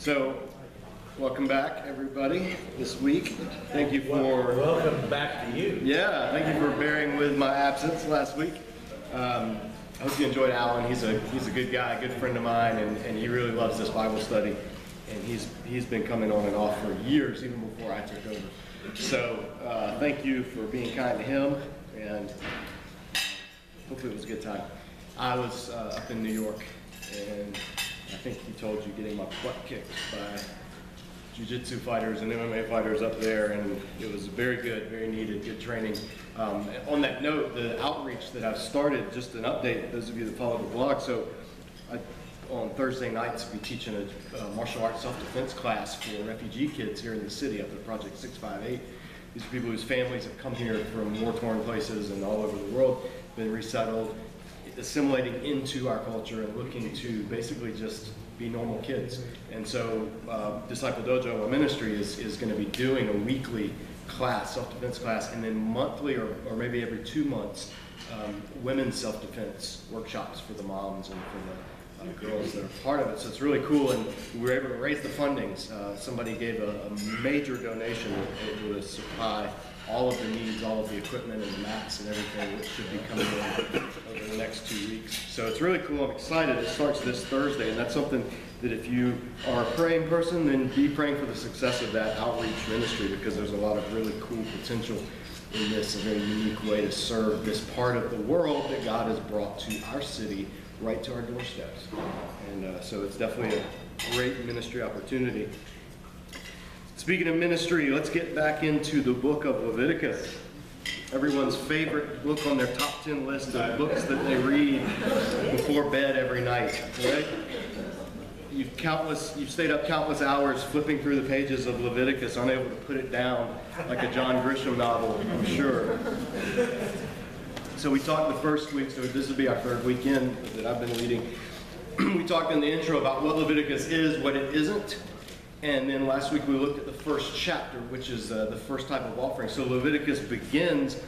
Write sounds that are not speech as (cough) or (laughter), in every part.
So, welcome back, everybody, this week. Thank you for, Welcome back to you. yeah, thank you for bearing with my absence last week. Um, I hope you enjoyed Alan. He's a he's a good guy, a good friend of mine, and, and he really loves this Bible study. And he's he's been coming on and off for years, even before I took over. So, uh, thank you for being kind to him, and hopefully it was a good time. I was uh, up in New York, and I think he told you getting my butt kicked by jiu-jitsu fighters and MMA fighters up there, and it was very good, very needed, good training. Um, on that note, the outreach that I've started, just an update, those of you that follow the blog. So, I, on Thursday nights, we teaching a uh, martial arts self-defense class for refugee kids here in the city at Project 658. These are people whose families have come here from war-torn places and all over the world, been resettled, assimilating into our culture and looking to basically just be normal kids. And so uh, Disciple Dojo, our ministry, is, is going to be doing a weekly class, self-defense class, and then monthly or, or maybe every two months, um, women's self-defense workshops for the moms and for the uh, girls that are part of it. So it's really cool, and we were able to raise the fundings. Uh, somebody gave a, a major donation to supply all of the needs, all of the equipment and the mats and everything that should be coming in over the next two weeks. So it's really cool. I'm excited. It starts this Thursday, and that's something that if you are a praying person, then be praying for the success of that outreach ministry because there's a lot of really cool potential in this, a very unique way to serve this part of the world that God has brought to our city right to our doorsteps. And uh, so it's definitely a great ministry opportunity. Speaking of ministry, let's get back into the book of Leviticus. Everyone's favorite book on their top 10 list of books that they read before bed every night, right? You've countless, you've stayed up countless hours flipping through the pages of Leviticus, unable to put it down like a John Grisham novel, I'm sure. So we talked the first week, so this will be our third weekend that I've been leading. (clears throat) we talked in the intro about what Leviticus is, what it isn't, and then last week we looked at the first chapter, which is uh, the first type of offering. So Leviticus begins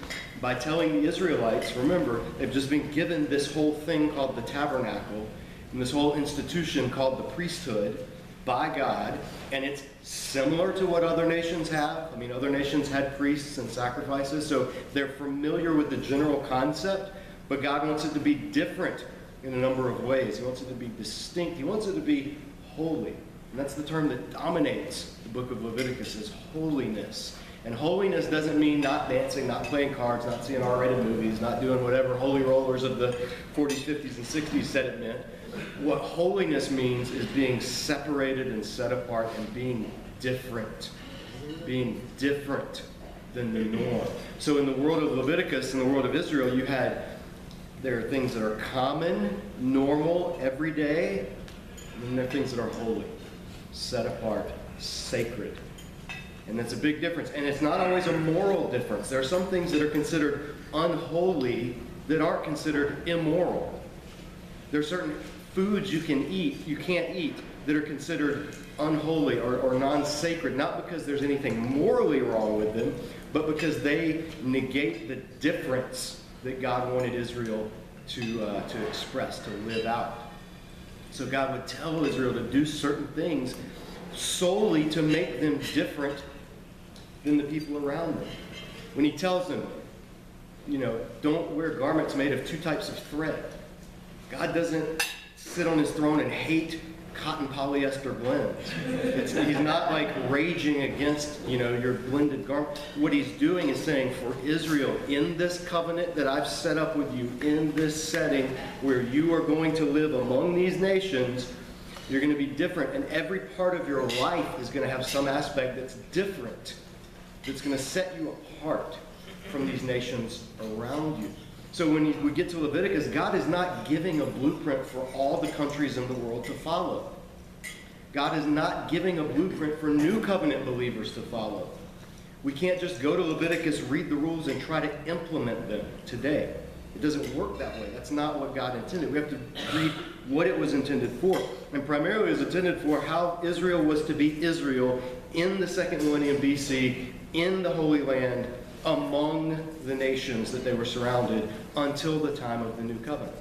by telling the Israelites, remember, they've just been given this whole thing called the tabernacle, and this whole institution called the priesthood by God, and it's similar to what other nations have. I mean, other nations had priests and sacrifices, so they're familiar with the general concept, but God wants it to be different in a number of ways. He wants it to be distinct. He wants it to be holy. And that's the term that dominates the book of Leviticus is holiness. And holiness doesn't mean not dancing, not playing cards, not seeing R-rated movies, not doing whatever holy rollers of the 40s, 50s, and 60s said it meant. What holiness means is being separated and set apart and being different. Being different than the norm. So in the world of Leviticus, in the world of Israel, you had there are things that are common, normal, everyday, and then there are things that are holy, set apart, sacred. And that's a big difference. And it's not always a moral difference. There are some things that are considered unholy that aren't considered immoral. There are certain foods you can eat, you can't eat, that are considered unholy or, or non-sacred, not because there's anything morally wrong with them, but because they negate the difference that God wanted Israel to, uh, to express, to live out. So God would tell Israel to do certain things solely to make them different than the people around them. When he tells them, you know, don't wear garments made of two types of thread. God doesn't sit on his throne and hate cotton polyester blends. It's, he's not like raging against, you know, your blended garment. What he's doing is saying for Israel, in this covenant that I've set up with you, in this setting where you are going to live among these nations, you're going to be different. And every part of your life is going to have some aspect that's different, that's going to set you apart from these nations around you. So when we get to Leviticus, God is not giving a blueprint for all the countries in the world to follow. God is not giving a blueprint for new covenant believers to follow. We can't just go to Leviticus, read the rules, and try to implement them today. It doesn't work that way. That's not what God intended. We have to read what it was intended for. And primarily it was intended for how Israel was to be Israel in the second millennium BC, in the Holy Land, among the nations that they were surrounded until the time of the new covenant.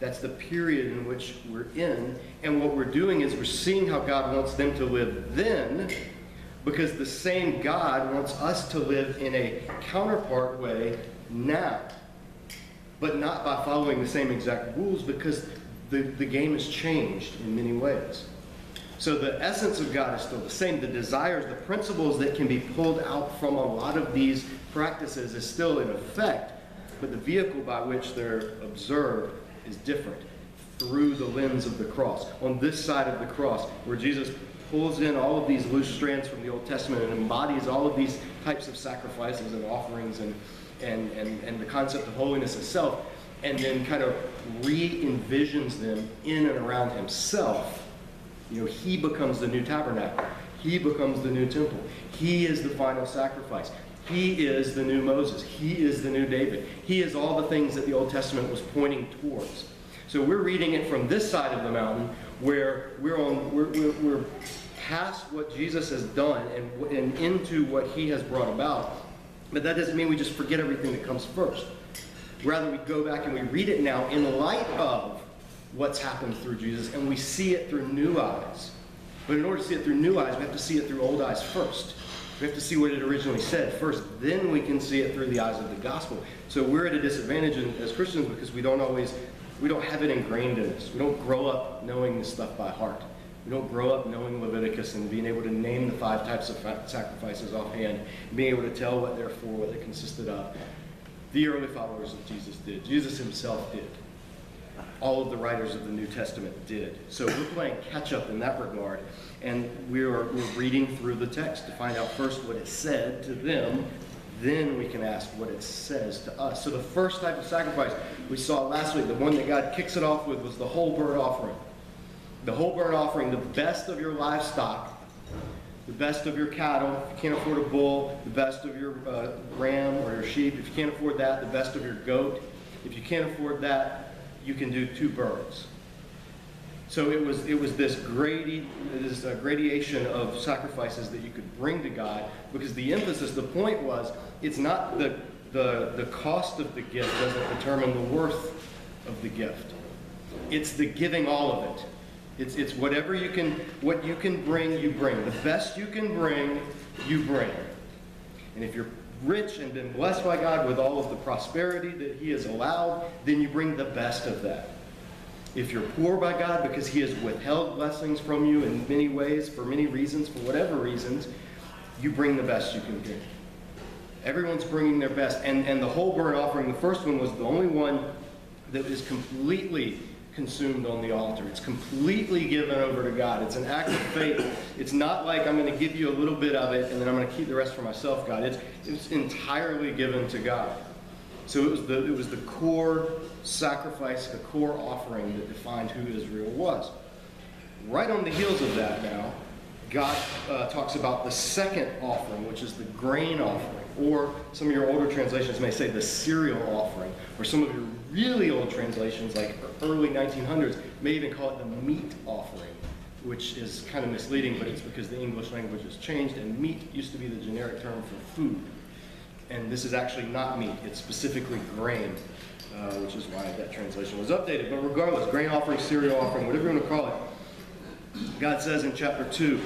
That's the period in which we're in. And what we're doing is we're seeing how God wants them to live then, because the same God wants us to live in a counterpart way now. But not by following the same exact rules, because the, the game has changed in many ways. So the essence of God is still the same. The desires, the principles that can be pulled out from a lot of these practices is still in effect, but the vehicle by which they're observed is different through the lens of the cross. On this side of the cross, where Jesus pulls in all of these loose strands from the Old Testament and embodies all of these types of sacrifices and offerings and, and, and, and the concept of holiness itself, and then kind of re-envisions them in and around himself you know, he becomes the new tabernacle. He becomes the new temple. He is the final sacrifice. He is the new Moses. He is the new David. He is all the things that the Old Testament was pointing towards. So we're reading it from this side of the mountain where we're on we're, we're, we're past what Jesus has done and, and into what he has brought about. But that doesn't mean we just forget everything that comes first. Rather, we go back and we read it now in light of what's happened through Jesus, and we see it through new eyes. But in order to see it through new eyes, we have to see it through old eyes first. We have to see what it originally said first. Then we can see it through the eyes of the gospel. So we're at a disadvantage as Christians because we don't always, we don't have it ingrained in us. We don't grow up knowing this stuff by heart. We don't grow up knowing Leviticus and being able to name the five types of sacrifices offhand, being able to tell what they're for, what they consisted of. The early followers of Jesus did. Jesus himself did all of the writers of the New Testament did. So we're playing catch up in that regard. And we're, we're reading through the text to find out first what it said to them, then we can ask what it says to us. So the first type of sacrifice we saw last week, the one that God kicks it off with, was the whole burnt offering. The whole burnt offering, the best of your livestock, the best of your cattle. If you can't afford a bull, the best of your uh, ram or your sheep. If you can't afford that, the best of your goat. If you can't afford that, you can do two birds. So it was, it was this, gradi, this uh, gradation of sacrifices that you could bring to God because the emphasis, the point was, it's not the, the, the cost of the gift doesn't determine the worth of the gift. It's the giving all of it. It's, it's whatever you can, what you can bring, you bring. The best you can bring, you bring. And if you're rich and been blessed by God with all of the prosperity that He has allowed, then you bring the best of that. If you're poor by God because He has withheld blessings from you in many ways, for many reasons, for whatever reasons, you bring the best you can bring. Everyone's bringing their best. And, and the whole burnt offering, the first one was the only one that is completely consumed on the altar. It's completely given over to God. It's an act of faith. It's not like I'm going to give you a little bit of it and then I'm going to keep the rest for myself, God. It's, it's entirely given to God. So it was, the, it was the core sacrifice, the core offering that defined who Israel was. Right on the heels of that now, God uh, talks about the second offering, which is the grain offering. Or some of your older translations may say the cereal offering. Or some of your really old translations, like early 1900s, may even call it the meat offering, which is kind of misleading, but it's because the English language has changed, and meat used to be the generic term for food. And this is actually not meat, it's specifically grain, uh, which is why that translation was updated. But regardless, grain offering, cereal offering, whatever you want to call it, God says in chapter 2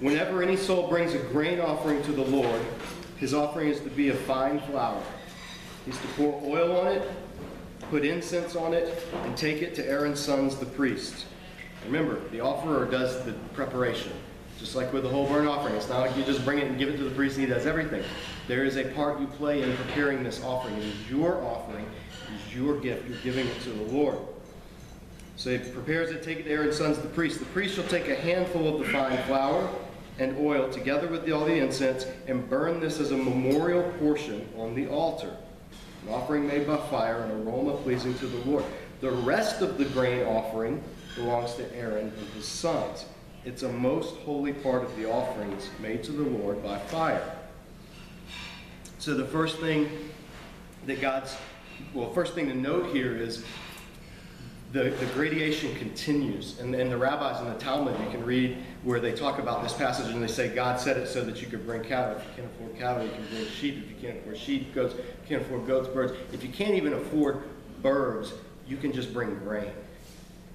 Whenever any soul brings a grain offering to the Lord, his offering is to be a fine flour. He's to pour oil on it, put incense on it, and take it to Aaron's sons, the priests. Remember, the offerer does the preparation. Just like with the whole burnt offering. It's not like you just bring it and give it to the priest and he does everything. There is a part you play in preparing this offering. It is your offering. It is your gift. You're giving it to the Lord. So he prepares it, take it to Aaron's sons, the priest. The priest shall take a handful of the fine flour and oil together with all the incense and burn this as a memorial portion on the altar. An offering made by fire, an aroma pleasing to the Lord. The rest of the grain offering belongs to Aaron and his sons. It's a most holy part of the offerings made to the Lord by fire. So the first thing that God's, well, first thing to note here is the, the gradation continues. And, and the rabbis in the Talmud, you can read where they talk about this passage and they say God said it so that you could bring cattle. If you can't afford cattle, you can bring sheep. If you can't afford sheep, goats. You can't afford goats, birds. If you can't even afford birds, you can just bring grain.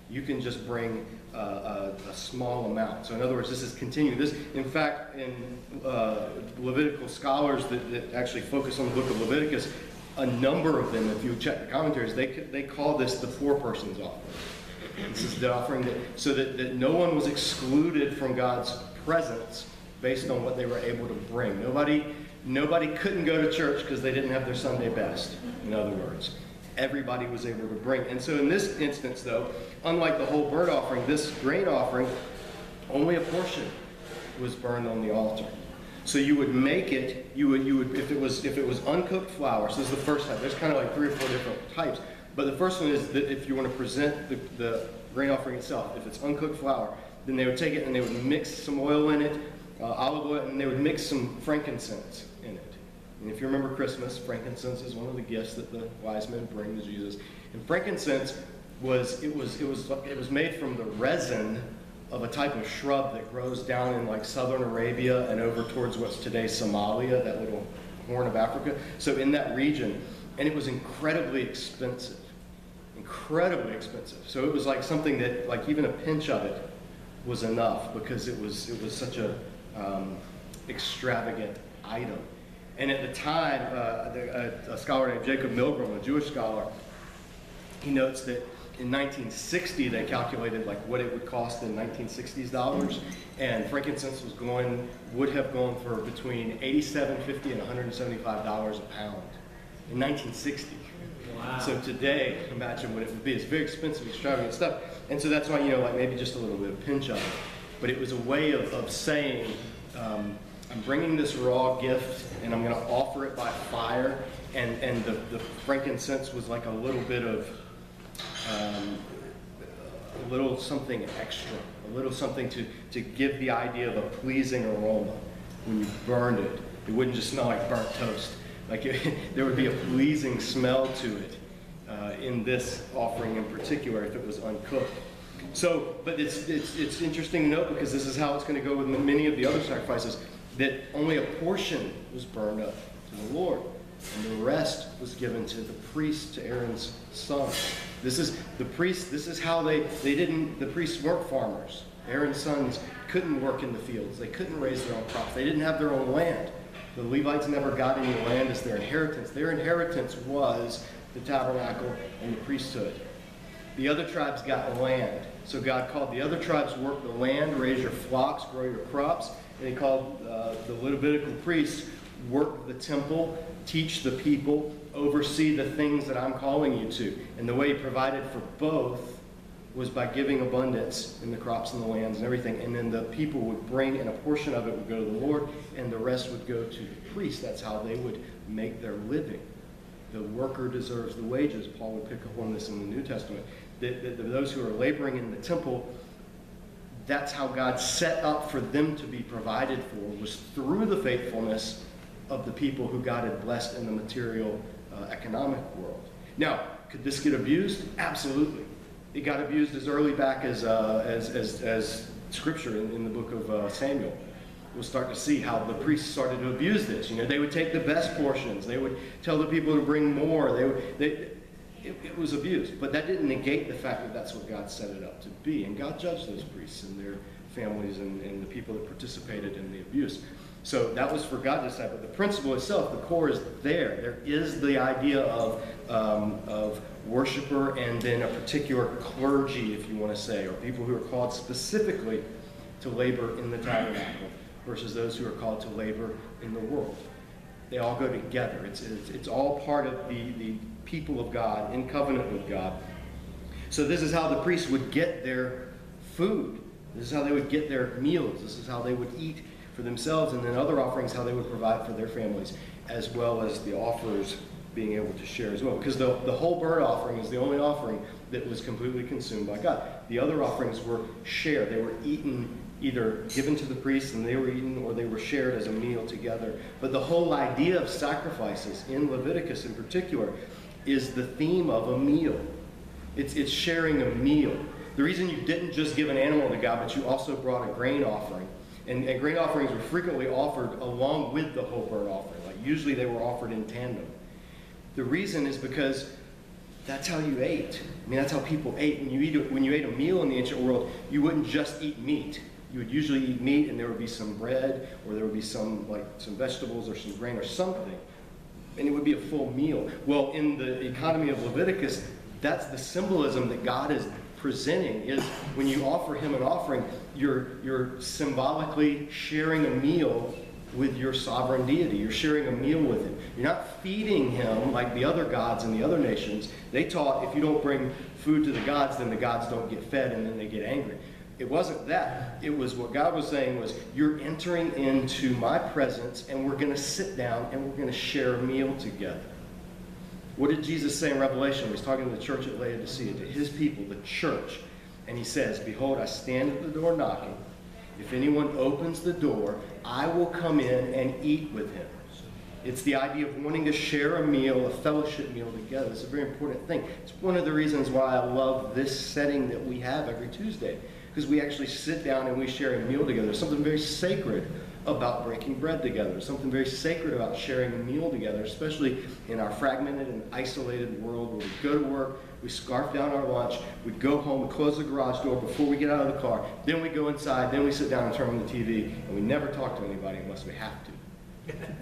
You can just bring uh, a, a, small amount. So in other words, this is continuing. This, in fact, in uh, Levitical scholars that, that actually focus on the book of Leviticus, a number of them, if you check the commentaries, they, they call this the four persons offering. This is the offering that, so that, that no one was excluded from God's presence based on what they were able to bring. Nobody, nobody couldn't go to church because they didn't have their Sunday best, in other words. Everybody was able to bring. And so in this instance, though, unlike the whole burnt offering, this grain offering, only a portion was burned on the altar. So you would make it, you would, you would, if it was, if it was uncooked flour, so this is the first type, there's kind of like three or four different types. But the first one is that if you want to present the, the grain offering itself, if it's uncooked flour, then they would take it and they would mix some oil in it, uh, olive oil, and they would mix some frankincense in it. And if you remember Christmas, frankincense is one of the gifts that the wise men bring to Jesus. And frankincense was it was it was it was made from the resin of a type of shrub that grows down in like southern Arabia and over towards what's today Somalia, that little horn of Africa. So in that region, and it was incredibly expensive, incredibly expensive. So it was like something that like even a pinch of it was enough because it was it was such a um, extravagant item. And at the time, uh, the, a, a, scholar named Jacob Milgrom, a Jewish scholar, he notes that in 1960 they calculated like what it would cost in 1960s dollars, and frankincense was going would have gone for between 87.50 and 175 dollars a pound in 1960. Wow. So today, imagine what it would be. It's very expensive, extravagant stuff, and so that's why you know like maybe just a little bit of pinch of it. But it was a way of, of saying. Um, I'm bringing this raw gift and I'm going to offer it by fire. And, and the, the frankincense was like a little bit of, um, a little something extra, a little something to, to give the idea of a pleasing aroma when you burned it. It wouldn't just smell like burnt toast. Like it, (laughs) there would be a pleasing smell to it uh, in this offering in particular if it was uncooked. So, but it's, it's, it's interesting to note because this is how it's going to go with many of the other sacrifices that only a portion was burned up to the Lord, and the rest was given to the priest, to Aaron's son. This is the priest, this is how they, they didn't, the priests weren't farmers. Aaron's sons couldn't work in the fields. They couldn't raise their own crops. They didn't have their own land. The Levites never got any land as their inheritance. Their inheritance was the tabernacle and the priesthood. The other tribes got land. So God called the other tribes work the land, raise your flocks, grow your crops. And he called uh, the Levitical priests work the temple, teach the people, oversee the things that I'm calling you to. And the way he provided for both was by giving abundance in the crops and the lands and everything. And then the people would bring, and a portion of it would go to the Lord, and the rest would go to the priests. That's how they would make their living. The worker deserves the wages. Paul would pick up on this in the New Testament. That those who are laboring in the temple that's how God set up for them to be provided for, was through the faithfulness of the people who God had blessed in the material uh, economic world. Now, could this get abused? Absolutely. It got abused as early back as, uh, as, as, as, scripture in, in, the book of uh, Samuel. We'll start to see how the priests started to abuse this. You know, they would take the best portions. They would tell the people to bring more. They, would, they, it, it, was abused. But that didn't negate the fact that that's what God set it up to be. And God judged those priests and their families and, and the people that participated in the abuse. So that was forgotten decide. But the principle itself, the core is there. There is the idea of, um, of worshiper and then a particular clergy, if you want to say, or people who are called specifically to labor in the tabernacle versus those who are called to labor in the world. They all go together. It's, it's, it's all part of the, the people of God, in covenant with God. So this is how the priests would get their food. This is how they would get their meals. This is how they would eat for themselves, and then other offerings, how they would provide for their families, as well as the offerers being able to share as well. Because the, the whole burnt offering is the only offering that was completely consumed by God. The other offerings were shared. They were eaten either given to the priests and they were eaten or they were shared as a meal together. But the whole idea of sacrifices in Leviticus in particular is the theme of a meal. It's, it's sharing a meal. The reason you didn't just give an animal to God, but you also brought a grain offering. And, and grain offerings were frequently offered along with the whole burnt offering. Like usually they were offered in tandem. The reason is because that's how you ate. I mean, that's how people ate. When you, eat when you ate a meal in the ancient world, you wouldn't just eat meat. You would usually eat meat and there would be some bread or there would be some, like, some vegetables or some grain or something. And it would be a full meal. Well, in the economy of Leviticus, that's the symbolism that God is presenting is when you offer him an offering, you're, you're symbolically sharing a meal with your sovereign deity. You're sharing a meal with him. You're not feeding him like the other gods in the other nations. They taught if you don't bring food to the gods, then the gods don't get fed and then they get angry. It wasn't that. It was what God was saying was, you're entering into my presence and we're going to sit down and we're going to share a meal together. What did Jesus say in Revelation? He's talking to the church at Laodicea, to his people, the church. And he says, Behold, I stand at the door knocking. If anyone opens the door, I will come in and eat with him. It's the idea of wanting to share a meal, a fellowship meal together. It's a very important thing. It's one of the reasons why I love this setting that we have every Tuesday, because we actually sit down and we share a meal together. There's something very sacred about breaking bread together, something very sacred about sharing a meal together, especially in our fragmented and isolated world where we go to work, we scarf down our lunch, we go home, we close the garage door before we get out of the car, then we go inside, then we sit down and turn on the TV, and we never talk to anybody unless we have to.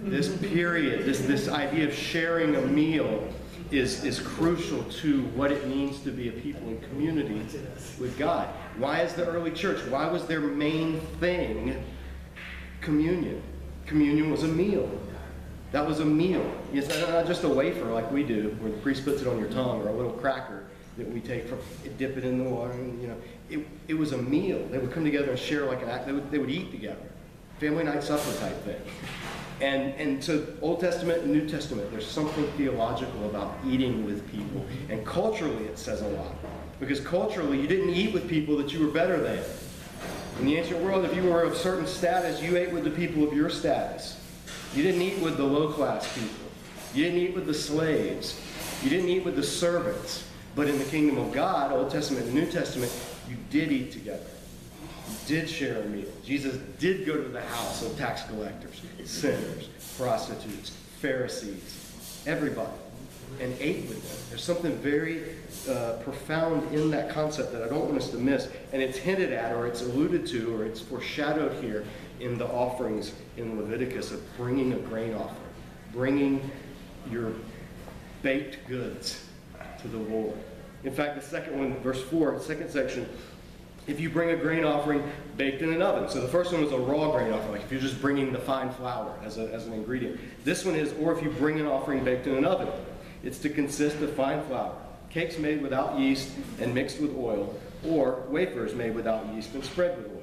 (laughs) this period, this, this idea of sharing a meal is, is crucial to what it means to be a people in community with God. Why is the early church, why was their main thing communion. Communion was a meal. That was a meal. It's not uh, just a wafer like we do, where the priest puts it on your tongue, or a little cracker that we take from, dip it in the water, and, you know. It, it was a meal. They would come together and share like an act. They would, they would eat together. Family night supper type thing. And, and so Old Testament and New Testament, there's something theological about eating with people. And culturally it says a lot. Because culturally you didn't eat with people that you were better than. In the ancient world, if you were of certain status, you ate with the people of your status. You didn't eat with the low class people. You didn't eat with the slaves. You didn't eat with the servants. But in the kingdom of God, Old Testament and New Testament, you did eat together. You did share a meal. Jesus did go to the house of tax collectors, sinners, prostitutes, Pharisees, everybody and ate with them. There's something very uh, profound in that concept that I don't want us to miss. And it's hinted at, or it's alluded to, or it's foreshadowed here in the offerings in Leviticus of bringing a grain offering, bringing your baked goods to the Lord. In fact, the second one, verse 4, second section, if you bring a grain offering baked in an oven. So the first one was a raw grain offering, like if you're just bringing the fine flour as, a, as an ingredient. This one is, or if you bring an offering baked in an oven. It's to consist of fine flour, cakes made without yeast and mixed with oil, or wafers made without yeast and spread with oil.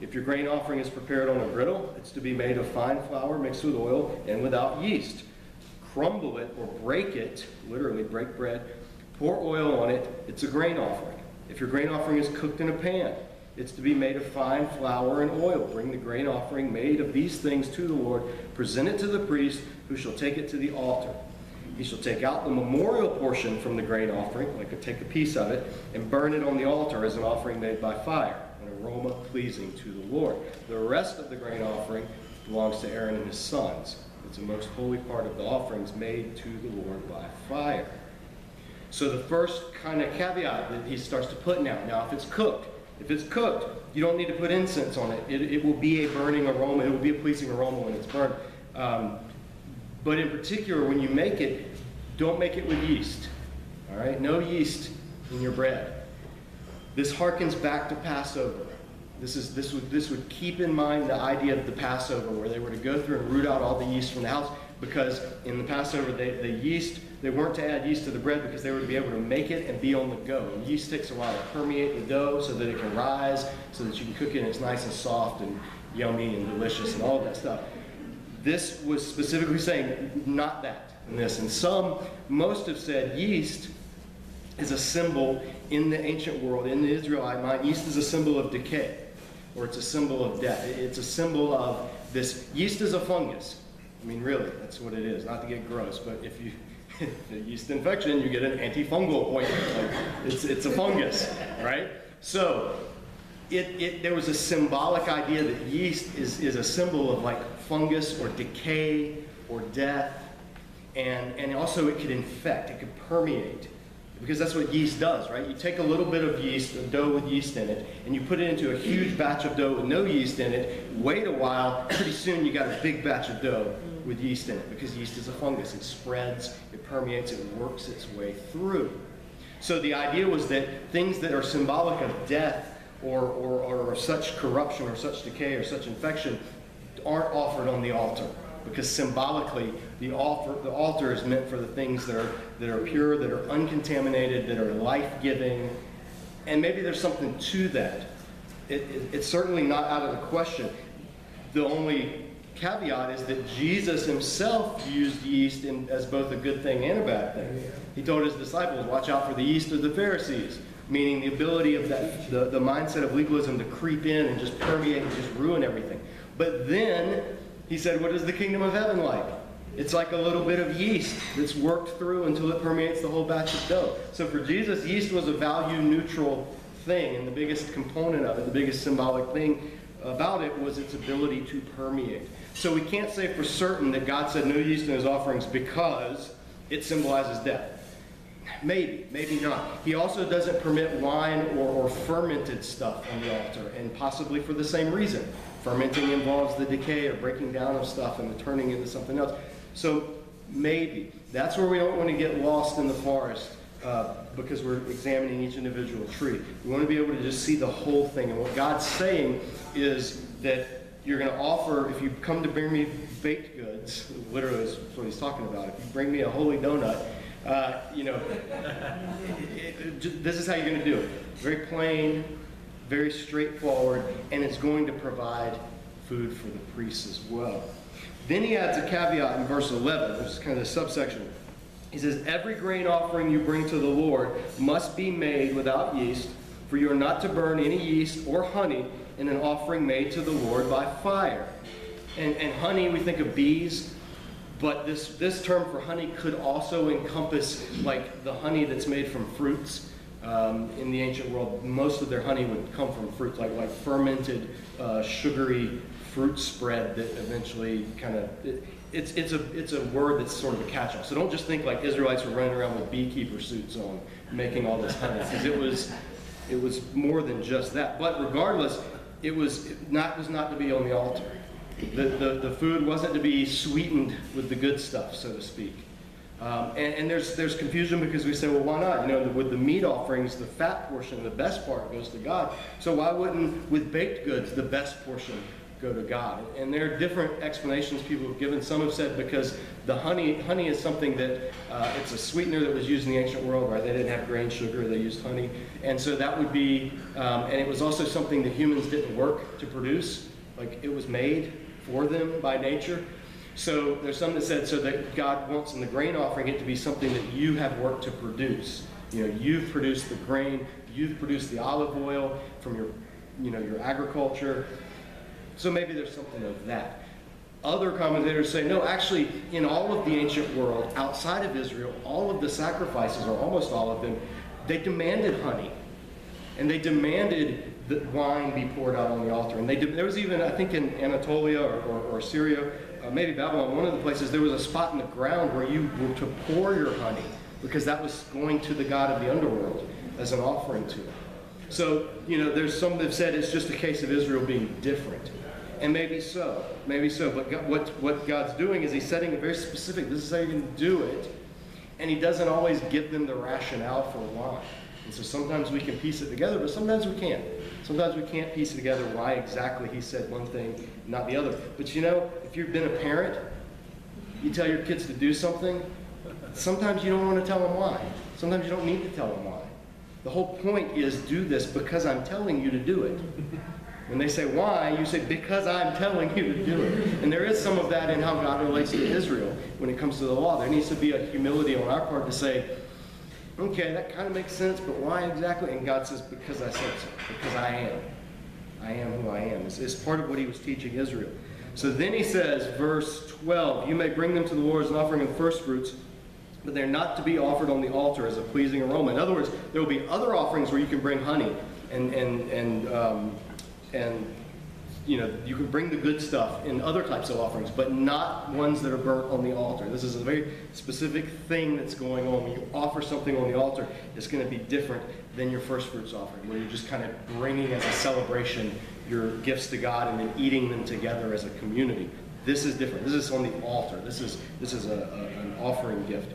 If your grain offering is prepared on a griddle, it's to be made of fine flour mixed with oil and without yeast. Crumble it or break it, literally break bread, pour oil on it, it's a grain offering. If your grain offering is cooked in a pan, it's to be made of fine flour and oil. Bring the grain offering made of these things to the Lord, present it to the priest, who shall take it to the altar. He shall take out the memorial portion from the grain offering, like take a piece of it, and burn it on the altar as an offering made by fire, an aroma pleasing to the Lord. The rest of the grain offering belongs to Aaron and his sons. It's a most holy part of the offerings made to the Lord by fire. So the first kind of caveat that he starts to put now, now if it's cooked, if it's cooked, you don't need to put incense on it. It, it will be a burning aroma. It will be a pleasing aroma when it's burned. Um, but in particular, when you make it, don't make it with yeast. All right? No yeast in your bread. This harkens back to Passover. This, is, this, would, this would keep in mind the idea of the Passover, where they were to go through and root out all the yeast from the house, because in the Passover, they, the yeast, they weren't to add yeast to the bread because they were to be able to make it and be on the go. And yeast takes a while to permeate the dough so that it can rise, so that you can cook it and it's nice and soft and yummy and delicious and all that stuff. This was specifically saying not that in this. And some, most have said yeast is a symbol in the ancient world, in the Israelite mind. Yeast is a symbol of decay, or it's a symbol of death. It's a symbol of this. Yeast is a fungus. I mean, really, that's what it is. Not to get gross, but if you (laughs) yeast infection, you get an antifungal ointment. Like, it's, it's a fungus, right? So it, it, there was a symbolic idea that yeast is, is a symbol of like fungus or decay or death. And, and also it could infect, it could permeate. Because that's what yeast does, right? You take a little bit of yeast, a dough with yeast in it, and you put it into a huge batch of dough with no yeast in it. Wait a while, pretty soon you got a big batch of dough with yeast in it because yeast is a fungus. It spreads, it permeates, it works its way through. So the idea was that things that are symbolic of death or, or, or such corruption or such decay or such infection aren't offered on the altar because symbolically the altar, the altar is meant for the things that are, that are pure, that are uncontaminated, that are life-giving, and maybe there's something to that. It, it, it's certainly not out of the question. The only caveat is that Jesus himself used yeast in, as both a good thing and a bad thing. He told his disciples, watch out for the yeast of the Pharisees, meaning the ability of that, the, the mindset of legalism to creep in and just permeate and just ruin everything. But then he said, what is the kingdom of heaven like? It's like a little bit of yeast that's worked through until it permeates the whole batch of dough. So for Jesus, yeast was a value neutral thing, and the biggest component of it, the biggest symbolic thing about it was its ability to permeate. So we can't say for certain that God said no yeast in his offerings because it symbolizes death. Maybe, maybe not. He also doesn't permit wine or, or, fermented stuff on the altar, and possibly for the same reason. Fermenting involves the decay or breaking down of stuff and the turning into something else. So maybe. That's where we don't want to get lost in the forest uh, because we're examining each individual tree. We want to be able to just see the whole thing. And what God's saying is that you're going to offer, if you come to bring me baked goods, literally is what he's talking about. If you bring me a holy donut, uh, you know, this is how you're going to do it. Very plain, very straightforward, and it's going to provide food for the priests as well. Then he adds a caveat in verse 11, which is kind of the subsection. He says, Every grain offering you bring to the Lord must be made without yeast, for you are not to burn any yeast or honey in an offering made to the Lord by fire. And, and honey, we think of bees, but this, this term for honey could also encompass like the honey that's made from fruits. Um, in the ancient world, most of their honey would come from fruits, like, like fermented, uh, sugary fruit spread that eventually kind of, it, it's, it's, a, it's a word that's sort of a catch-all. So don't just think like Israelites were running around with beekeeper suits on, making all this honey, because it was, it was more than just that. But regardless, it was not, was not to be on the altar. The, the, the food wasn't to be sweetened with the good stuff, so to speak. Um, and, and there's, there's confusion because we say, well, why not? You know, with the meat offerings, the fat portion, the best part goes to God. So why wouldn't, with baked goods, the best portion go to God? And there are different explanations people have given. Some have said because the honey, honey is something that, uh, it's a sweetener that was used in the ancient world, right? They didn't have grain sugar, they used honey. And so that would be, um, and it was also something that humans didn't work to produce. Like it was made for them by nature. So there's some that said so that God wants in the grain offering it to be something that you have worked to produce. You know, you've produced the grain, you've produced the olive oil from your, you know, your agriculture. So maybe there's something of that. Other commentators say, no, actually, in all of the ancient world, outside of Israel, all of the sacrifices, or almost all of them, they demanded honey. And they demanded that wine be poured out on the altar. And they there was even, I think in Anatolia or, or, or Syria, uh, maybe Babylon, one of the places, there was a spot in the ground where you were to pour your honey because that was going to the god of the underworld as an offering to him. So, you know, there's some that have said it's just a case of Israel being different. And maybe so, maybe so. But God, what, what God's doing is he's setting a very specific, this is how you can do it. And he doesn't always give them the rationale for why. And so sometimes we can piece it together, but sometimes we can't. Sometimes we can't piece it together why exactly he said one thing, not the other. But you know, if you've been a parent, you tell your kids to do something, sometimes you don't want to tell them why. Sometimes you don't need to tell them why. The whole point is do this because I'm telling you to do it. When they say why, you say because I'm telling you to do it. And there is some of that in how God relates to Israel when it comes to the law. There needs to be a humility on our part to say, okay, that kind of makes sense, but why exactly? And God says, because I said so, because I am. I am who I am. It's, part of what he was teaching Israel. So then he says, verse 12, you may bring them to the Lord as an offering of first fruits, but they're not to be offered on the altar as a pleasing aroma. In other words, there will be other offerings where you can bring honey and, and, and, um, and you know, you can bring the good stuff in other types of offerings, but not ones that are burnt on the altar. This is a very specific thing that's going on. When you offer something on the altar, it's going to be different than your first fruits offering, where you're just kind of bringing as a celebration your gifts to God and then eating them together as a community. This is different. This is on the altar. This is this is a, a, an offering gift.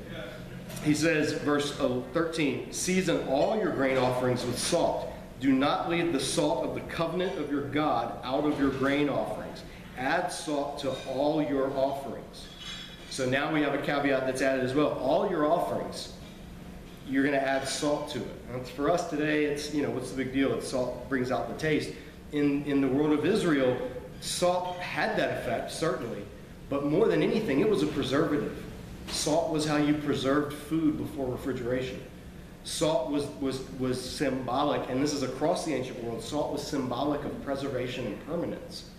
He says, verse 13, season all your grain offerings with salt. Do not leave the salt of the covenant of your God out of your grain offerings. Add salt to all your offerings. So now we have a caveat that's added as well. All your offerings, you're going to add salt to it. And for us today, it's, you know, what's the big deal? It's salt brings out the taste. In, in the world of Israel, salt had that effect, certainly. But more than anything, it was a preservative. Salt was how you preserved food before refrigeration. Salt was, was, was symbolic, and this is across the ancient world, salt was symbolic of preservation and permanence.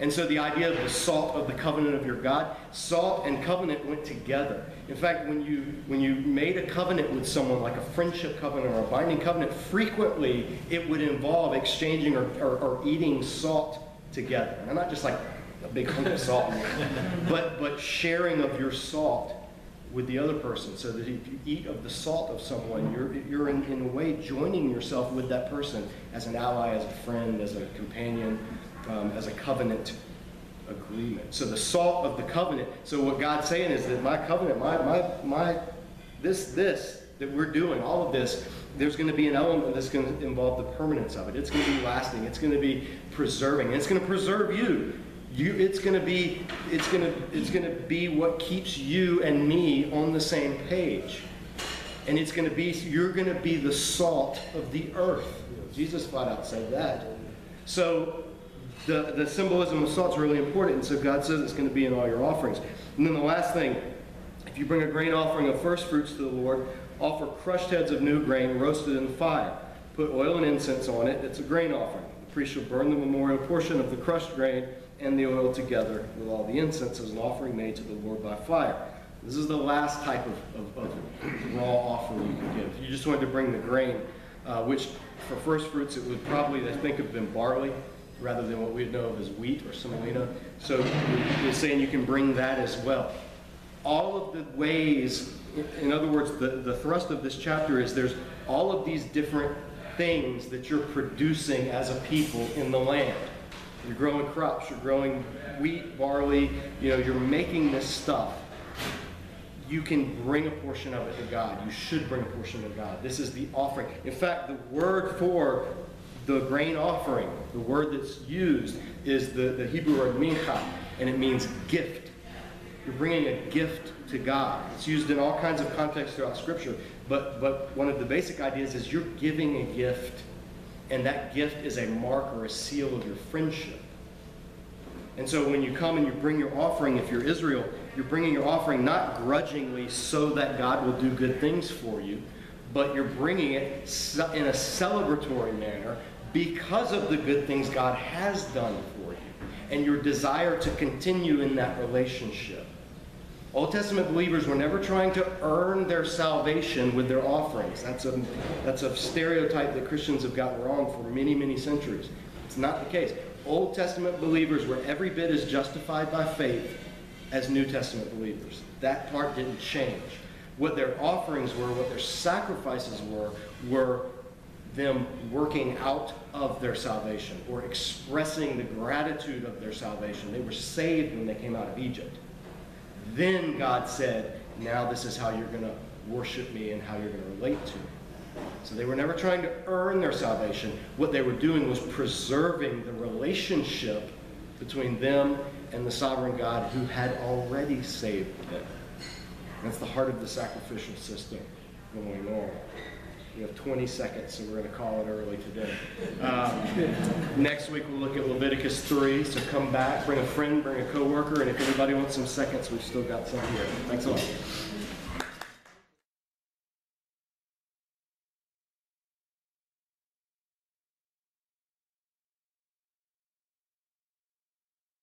And so the idea of the salt of the covenant of your God, salt and covenant went together. In fact, when you, when you made a covenant with someone, like a friendship covenant or a binding covenant, frequently it would involve exchanging or, or, or eating salt together. And not just like a big hunk of salt, (laughs) but, but sharing of your salt with the other person so that if you eat of the salt of someone, you're, you're in, in a way joining yourself with that person as an ally, as a friend, as a companion, um, as a covenant agreement. So the salt of the covenant. So what God's saying is that my covenant, my, my, my, this, this that we're doing, all of this, there's going to be an element that's going to involve the permanence of it. It's going to be lasting. It's going to be preserving. It's going to preserve you. You, it's going to be, it's going to, it's going to be what keeps you and me on the same page. And it's going to be, you're going to be the salt of the earth. Jesus flat out said that. So the, the symbolism of salt is really important. And so God says it's going to be in all your offerings. And then the last thing, if you bring a grain offering of first fruits to the Lord, offer crushed heads of new grain roasted in the fire. Put oil and incense on it. It's a grain offering. The priest shall burn the memorial portion of the crushed grain and the oil together with all the incense as an offering made to the Lord by fire. This is the last type of, of, of raw offering you can give. You just wanted to bring the grain, uh, which for first fruits it would probably, I think, have been barley rather than what we know of as wheat or semolina. So he's saying you can bring that as well. All of the ways, in other words, the, the thrust of this chapter is there's all of these different things that you're producing as a people in the land. You're growing crops, you're growing wheat, barley, you know, you're making this stuff. You can bring a portion of it to God. You should bring a portion to God. This is the offering. In fact, the word for the grain offering, the word that's used, is the, the Hebrew word mincha, and it means gift. You're bringing a gift to God. It's used in all kinds of contexts throughout Scripture, but, but one of the basic ideas is you're giving a gift and that gift is a mark or a seal of your friendship. And so when you come and you bring your offering, if you're Israel, you're bringing your offering not grudgingly so that God will do good things for you, but you're bringing it in a celebratory manner because of the good things God has done for you and your desire to continue in that relationship. Old Testament believers were never trying to earn their salvation with their offerings. That's a, that's a stereotype that Christians have gotten wrong for many, many centuries. It's not the case. Old Testament believers were every bit as justified by faith as New Testament believers. That part didn't change. What their offerings were, what their sacrifices were, were them working out of their salvation or expressing the gratitude of their salvation. They were saved when they came out of Egypt. Then God said, now this is how you're going to worship me and how you're going to relate to me. So they were never trying to earn their salvation. What they were doing was preserving the relationship between them and the sovereign God who had already saved them. That's the heart of the sacrificial system going on. We have 20 seconds, so we're going to call it early today. Um, next week, we'll look at Leviticus 3. So come back, bring a friend, bring a coworker, and if anybody wants some seconds, we've still got some here. Thanks a lot.